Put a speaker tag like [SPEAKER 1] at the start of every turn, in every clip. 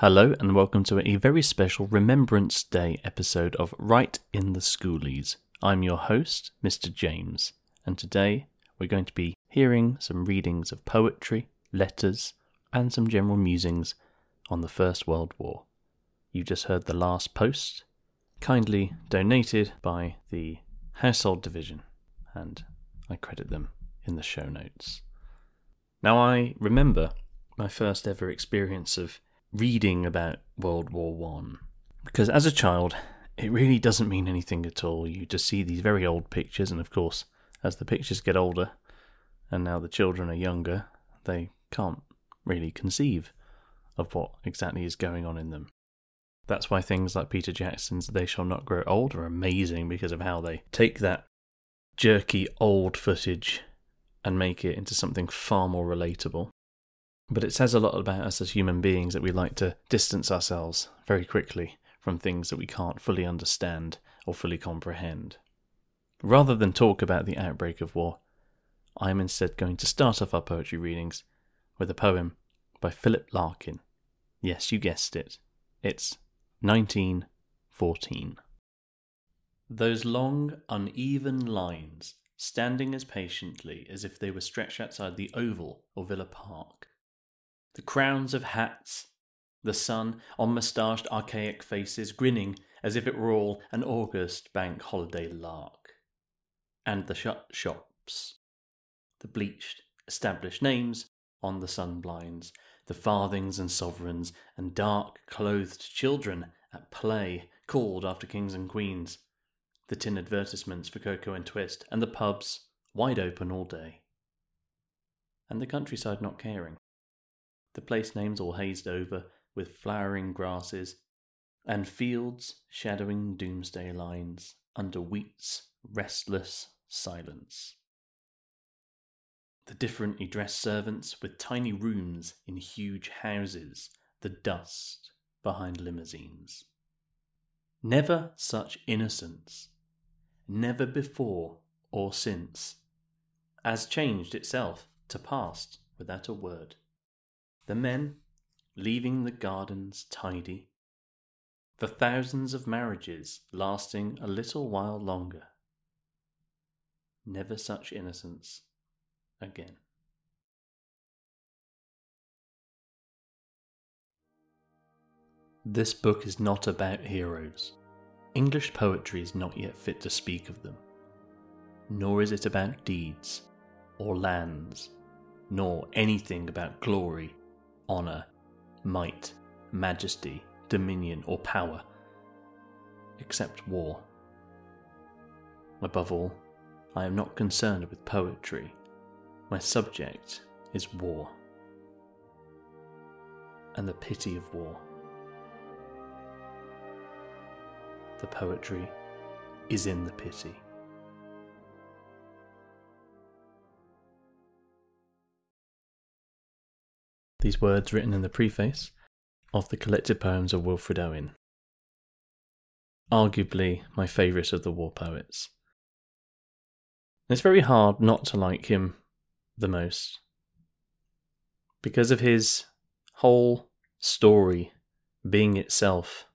[SPEAKER 1] Hello, and welcome to a very special Remembrance Day episode of Right in the Schoolies. I'm your host, Mr. James, and today we're going to be hearing some readings of poetry, letters, and some general musings on the First World War. You just heard the last post, kindly donated by the Household Division, and I credit them in the show notes. Now, I remember my first ever experience of reading about World War One because as a child, it really doesn't mean anything at all. You just see these very old pictures, and of course, as the pictures get older, and now the children are younger, they can't really conceive of what exactly is going on in them. That's why things like Peter Jackson's They Shall Not Grow Old are amazing because of how they take that jerky old footage and make it into something far more relatable. But it says a lot about us as human beings that we like to distance ourselves very quickly from things that we can't fully understand or fully comprehend. Rather than talk about the outbreak of war, I am instead going to start off our poetry readings with a poem by Philip Larkin. Yes, you guessed it. It's 1914. Those long, uneven lines, standing as patiently as if they were stretched outside the Oval or Villa Park, the crowns of hats, the sun on moustached archaic faces grinning as if it were all an August bank holiday lark, and the shut shops, the bleached, established names on the sun blinds, the farthings and sovereigns, and dark clothed children at play, called after kings and queens, the tin advertisements for cocoa and twist, and the pubs wide open all day, and the countryside not caring the place names all hazed over with flowering grasses, and fields shadowing Domesday lines under wheat's restless silence. The differently dressed servants with tiny rooms in huge houses, the dust behind limousines. Never such innocence, never before or since, as changed itself to past without a word. The men leaving the gardens tidy. The thousands of marriages lasting a little while longer. Never such innocence again. This book is not about heroes. English poetry is not yet fit to speak of them. Nor is it about deeds, or lands, nor anything about glory honour, might, majesty, dominion, or power, except war. Above all, I am not concerned with poetry. My subject is war and the pity of war. The poetry is in the pity. These words written in the preface of the collected poems of Wilfred Owen. Arguably my favourite of the war poets. It's very hard not to like him the most because of his whole story being itself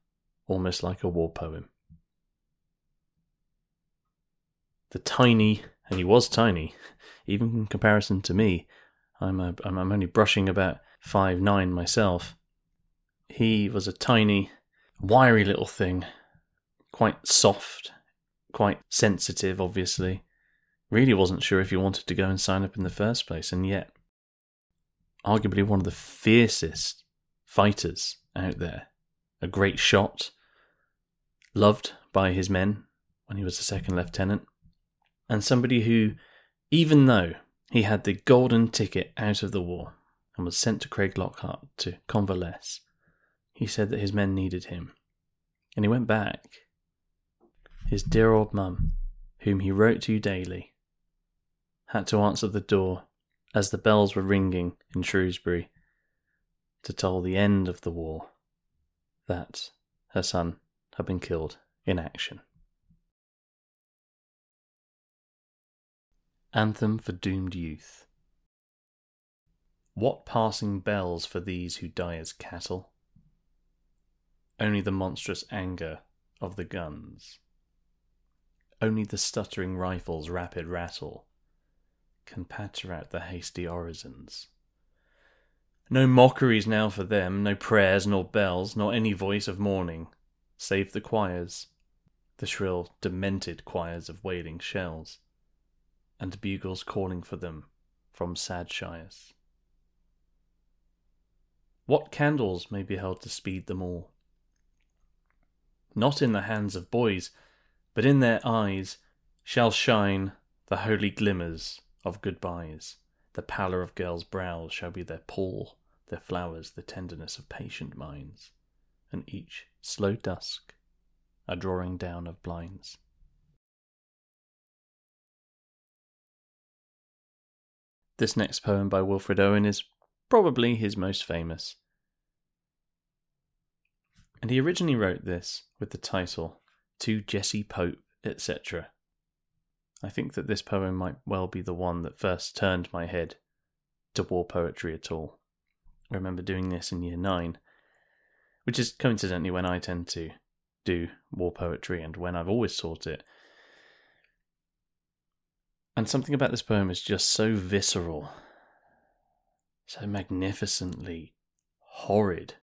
[SPEAKER 1] almost like a war poem. The tiny, and he was tiny, even in comparison to me. I'm a, I'm only brushing about five nine myself. He was a tiny, wiry little thing, quite soft, quite sensitive, obviously. Really wasn't sure if he wanted to go and sign up in the first place, and yet, arguably one of the fiercest fighters out there. A great shot, loved by his men when he was a second lieutenant, and somebody who, even though he had the golden ticket out of the war, and was sent to Craiglockhart to convalesce. He said that his men needed him, and he went back. His dear old mum, whom he wrote to daily, had to answer the door as the bells were ringing in Shrewsbury to tell the end of the war that her son had been killed in action. Anthem for Doomed Youth what passing bells for these who die as cattle? Only the monstrous anger of the guns, only the stuttering rifle's rapid rattle can patter out the hasty orisons. No mockeries now for them, no prayers nor bells, nor any voice of mourning, save the choirs, the shrill, demented choirs of wailing shells, and bugles calling for them from sad shires. What candles may be held to speed them all? Not in the hands of boys, but in their eyes shall shine the holy glimmers of goodbyes. The pallor of girls' brows shall be their pall, their flowers the tenderness of patient minds, and each slow dusk a drawing down of blinds. This next poem by Wilfred Owen is probably his most famous. And he originally wrote this with the title To Jessie Pope, etc. I think that this poem might well be the one that first turned my head to war poetry at all. I remember doing this in year nine, which is coincidentally when I tend to do war poetry and when I've always taught it. And something about this poem is just so visceral, so magnificently horrid,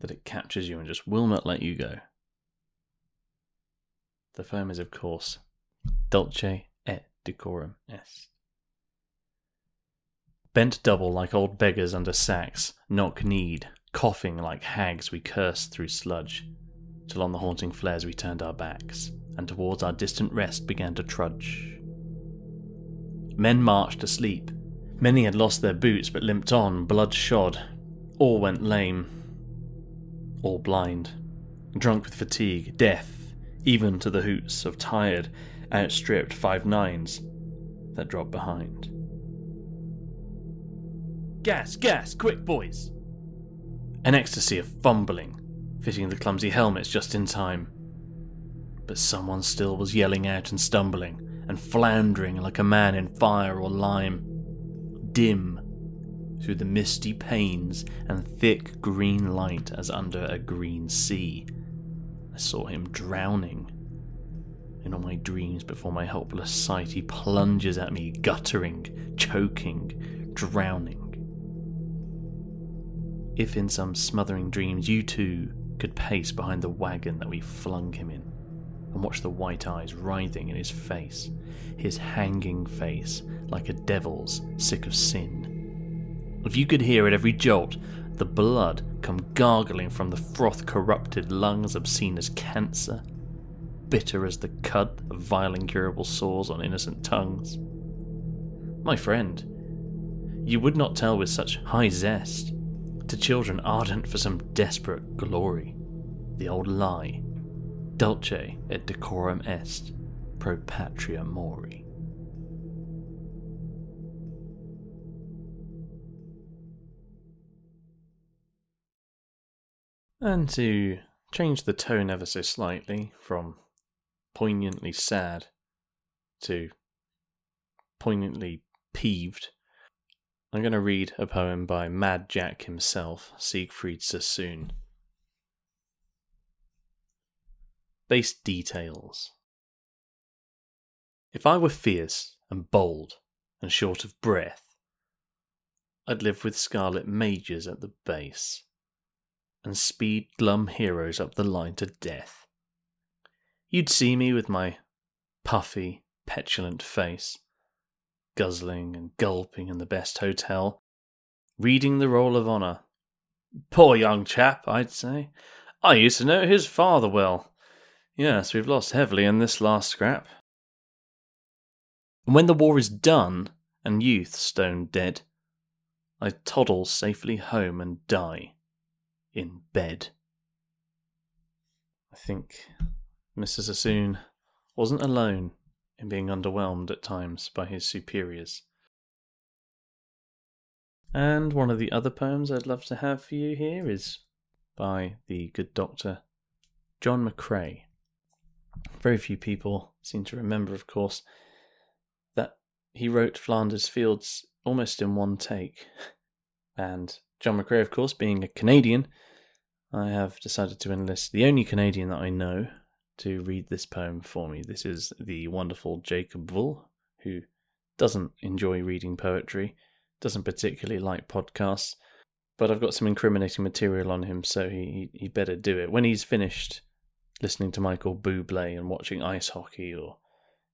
[SPEAKER 1] that it captures you and just will not let you go. The poem is, of course, Dulce et decorum est. Bent double like old beggars under sacks, knock kneed, coughing like hags we cursed through sludge, till on the haunting flares we turned our backs, and towards our distant rest began to trudge. Men marched asleep. Many had lost their boots but limped on, blood shod. All went lame. All blind. Drunk with fatigue, deaf, even to the hoots of tired, outstripped five nines that dropped behind. Gas, gas, quick, boys! An ecstasy of fumbling, fitting the clumsy helmets just in time. But someone still was yelling out and stumbling, and floundering like a man in fire or lime. Dim through the misty panes and thick green light as under a green sea. I saw him drowning. In all my dreams before my helpless sight, he plunges at me, guttering, choking, drowning. If in some smothering dreams you too could pace behind the wagon that we flung him in, and watch the white eyes writhing in his face, his hanging face like a devil's sick of sin. If you could hear at every jolt the blood come gargling from the froth corrupted lungs obscene as cancer, bitter as the cud of vile incurable sores on innocent tongues. My friend, you would not tell with such high zest to children ardent for some desperate glory. The old lie, dulce et decorum est, pro patria mori. And to change the tone ever so slightly from poignantly sad to poignantly peeved, I'm going to read a poem by Mad Jack himself, Siegfried Sassoon. Base details. If I were fierce and bold and short of breath, I'd live with scarlet Majors at the base and speed glum heroes up the line to death. You'd see me with my puffy, petulant face guzzling and gulping in the best hotel, reading the roll of honour. Poor young chap, I'd say. I used to know his father well. Yes, we've lost heavily in this last scrap. And when the war is done and youth stone dead, I toddle safely home and die in bed. I think Mr. Sassoon wasn't alone in being underwhelmed at times by his superiors. And one of the other poems I'd love to have for you here is by the good doctor John McCrae. Very few people seem to remember, of course, that he wrote Flanders Fields almost in one take. And John McCrae, of course, being a Canadian, I have decided to enlist the only Canadian that I know to read this poem for me. This is the wonderful Jacob Vull, who doesn't enjoy reading poetry, doesn't particularly like podcasts, but I've got some incriminating material on him, so he he better do it. When he's finished listening to Michael Bublé and watching ice hockey or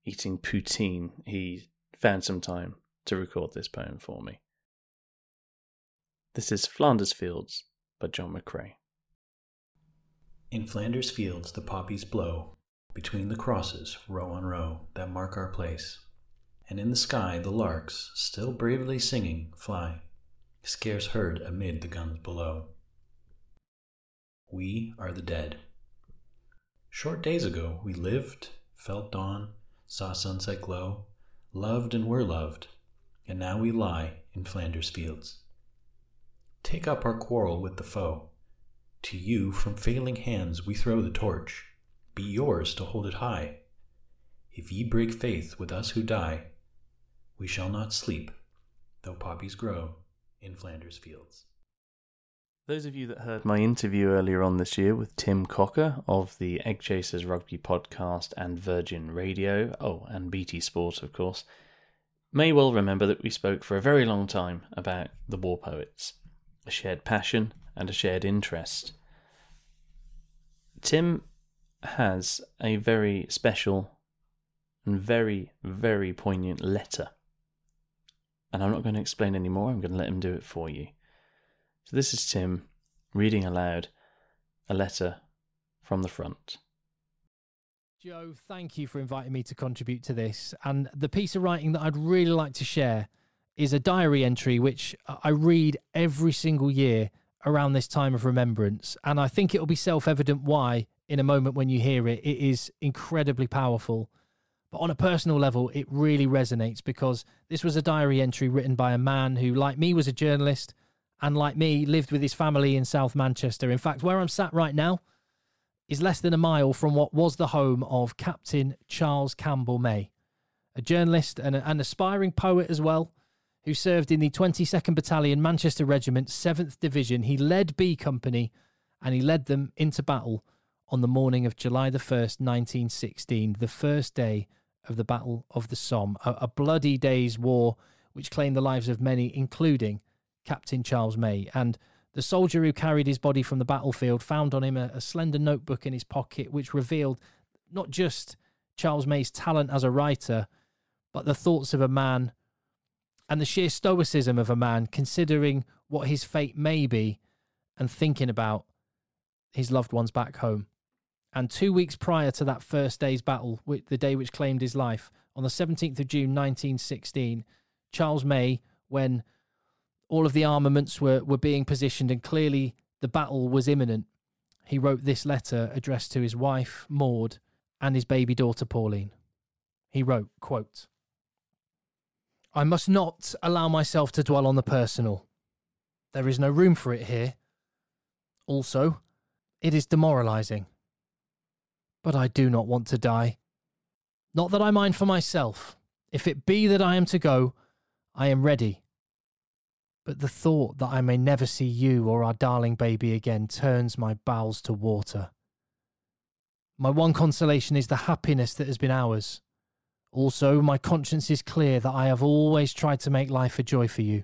[SPEAKER 1] eating poutine, he found some time to record this poem for me. This is Flanders Fields by John McCrae.
[SPEAKER 2] In Flanders fields the poppies blow, between the crosses, row on row, that mark our place. And in the sky the larks, still bravely singing, fly, scarce heard amid the guns below. We are the dead. Short days ago we lived, felt dawn, saw sunset glow, loved and were loved, and now we lie in Flanders fields. Take up our quarrel with the foe to you from failing hands we throw the torch. Be yours to hold it high. If ye break faith with us who die, we shall not sleep, though poppies grow in Flanders fields.
[SPEAKER 1] Those of you that heard my interview earlier on this year with Tim Cocker of the Egg Chasers Rugby podcast and Virgin Radio, oh, and BT Sport, of course, may well remember that we spoke for a very long time about the war poets, a shared passion and a shared interest. Tim has a very special and very, very poignant letter. And I'm not going to explain any more, I'm going to let him do it for you. So, this is Tim reading aloud a letter from the front.
[SPEAKER 3] Joe, thank you for inviting me to contribute to this. And the piece of writing that I'd really like to share is a diary entry which I read every single year around this time of remembrance. And I think it'll be self evident why in a moment when you hear it. It is incredibly powerful. But on a personal level, it really resonates because this was a diary entry written by a man who, like me, was a journalist and, like me, lived with his family in South Manchester. In fact, where I'm sat right now is less than a mile from what was the home of Captain Charles Campbell May, a journalist and an aspiring poet as well who served in the 22nd Battalion Manchester Regiment, 7th Division. He led B Company and he led them into battle on the morning of July the 1st, 1916, the first day of the Battle of the Somme, a, a bloody day's war which claimed the lives of many, including Captain Charles May. And the soldier who carried his body from the battlefield found on him a, a slender notebook in his pocket which revealed not just Charles May's talent as a writer, but the thoughts of a man and the sheer stoicism of a man considering what his fate may be and thinking about his loved ones back home. And two weeks prior to that first day's battle, the day which claimed his life, on the 17th of June 1916, Charles May, when all of the armaments were, were being positioned and clearly the battle was imminent, he wrote this letter addressed to his wife, Maud, and his baby daughter, Pauline. He wrote, quote, I must not allow myself to dwell on the personal. There is no room for it here. Also, it is demoralizing. But I do not want to die. Not that I mind for myself. If it be that I am to go, I am ready. But the thought that I may never see you or our darling baby again turns my bowels to water. My one consolation is the happiness that has been ours. Also, my conscience is clear that I have always tried to make life a joy for you.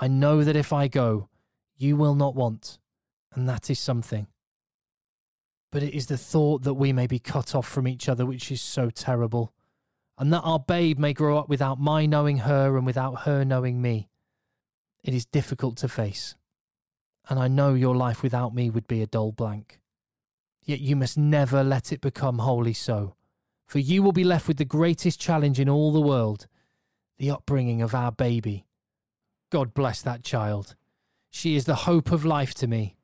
[SPEAKER 3] I know that if I go, you will not want, and that is something. But it is the thought that we may be cut off from each other which is so terrible, and that our babe may grow up without my knowing her and without her knowing me. It is difficult to face, and I know your life without me would be a dull blank. Yet you must never let it become wholly so for you will be left with the greatest challenge in all the world the upbringing of our baby. God bless that child. She is the hope of life to me.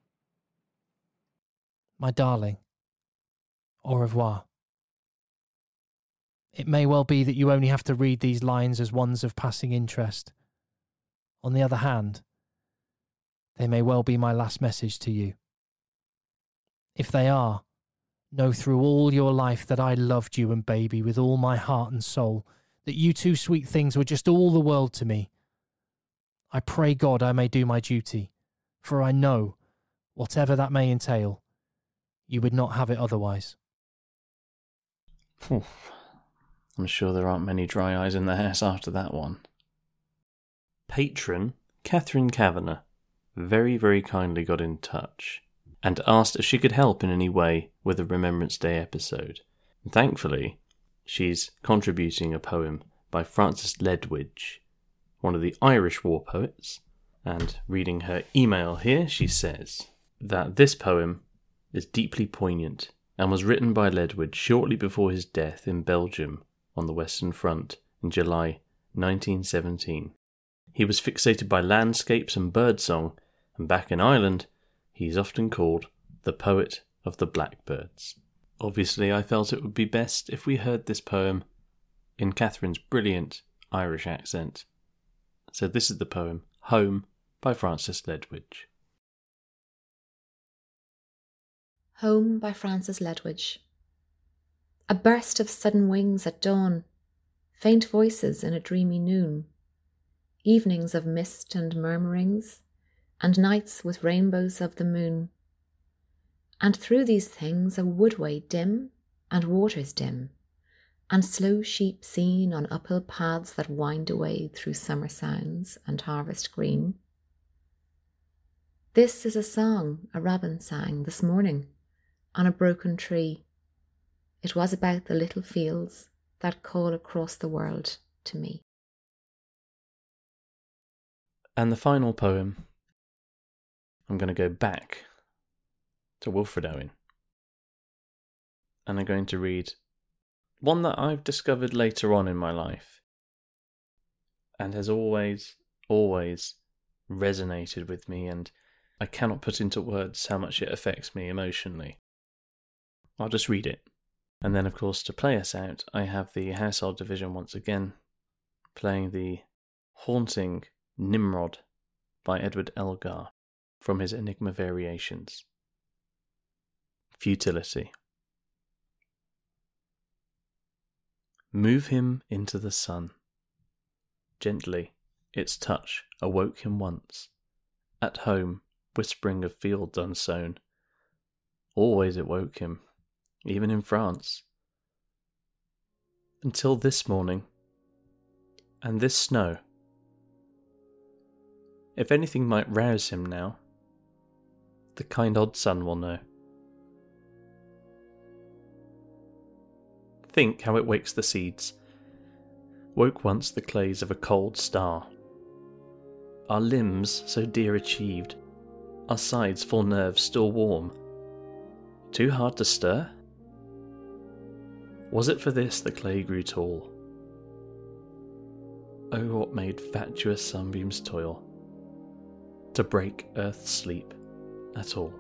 [SPEAKER 3] My darling, au revoir. It may well be that you only have to read these lines as ones of passing interest. On the other hand, they may well be my last message to you. If they are, Know through all your life that I loved you and baby with all my heart and soul, that you two sweet things were just all the world to me. I pray God I may do my duty, for I know whatever that may entail. You would not have it otherwise.
[SPEAKER 1] I'm sure there aren't many dry eyes in the house after that one. Patron Catherine Kavanagh very, very kindly got in touch and asked if she could help in any way with the Remembrance Day episode. Thankfully, she's contributing a poem by Francis Ledwidge, one of the Irish war poets. And reading her email here, she says that this poem is deeply poignant and was written by Ledwidge shortly before his death in Belgium on the Western Front in July 1917. He was fixated by landscapes and birdsong, and back in Ireland, he is often called the poet of the blackbirds. Obviously, I felt it would be best if we heard this poem in Catherine's brilliant Irish accent. So, this is the poem Home by Francis Ledwidge.
[SPEAKER 4] Home by Francis Ledwidge. A burst of sudden wings at dawn, faint voices in a dreamy noon, evenings of mist and murmurings, and nights with rainbows of the moon. And through these things a woodway dim and waters dim, and slow sheep seen on uphill paths that wind away through summer sounds and harvest green. This is a song a robin sang this morning on a broken tree. It was about the little fields that call across the world to me.
[SPEAKER 1] And the final poem, I'm going to go back to Wilfred Owen. And I'm going to read one that I've discovered later on in my life and has always, always resonated with me, and I cannot put into words how much it affects me emotionally. I'll just read it. And then, of course, to play us out, I have the household division once again playing the haunting Nimrod by Edward Elgar from his Enigma Variations. Futility. Move him into the sun. Gently, its touch awoke him once. At home, whispering of fields unsown. Always it woke him, even in France. Until this morning, and this snow. If anything might rouse him now, the kind old sun will know. Think how it wakes the seeds, woke once the clays of a cold star. Our limbs so dear achieved, our sides full nerves still warm. Too hard to stir? Was it for this the clay grew tall? Oh, what made fatuous sunbeams toil to break earth's sleep at all?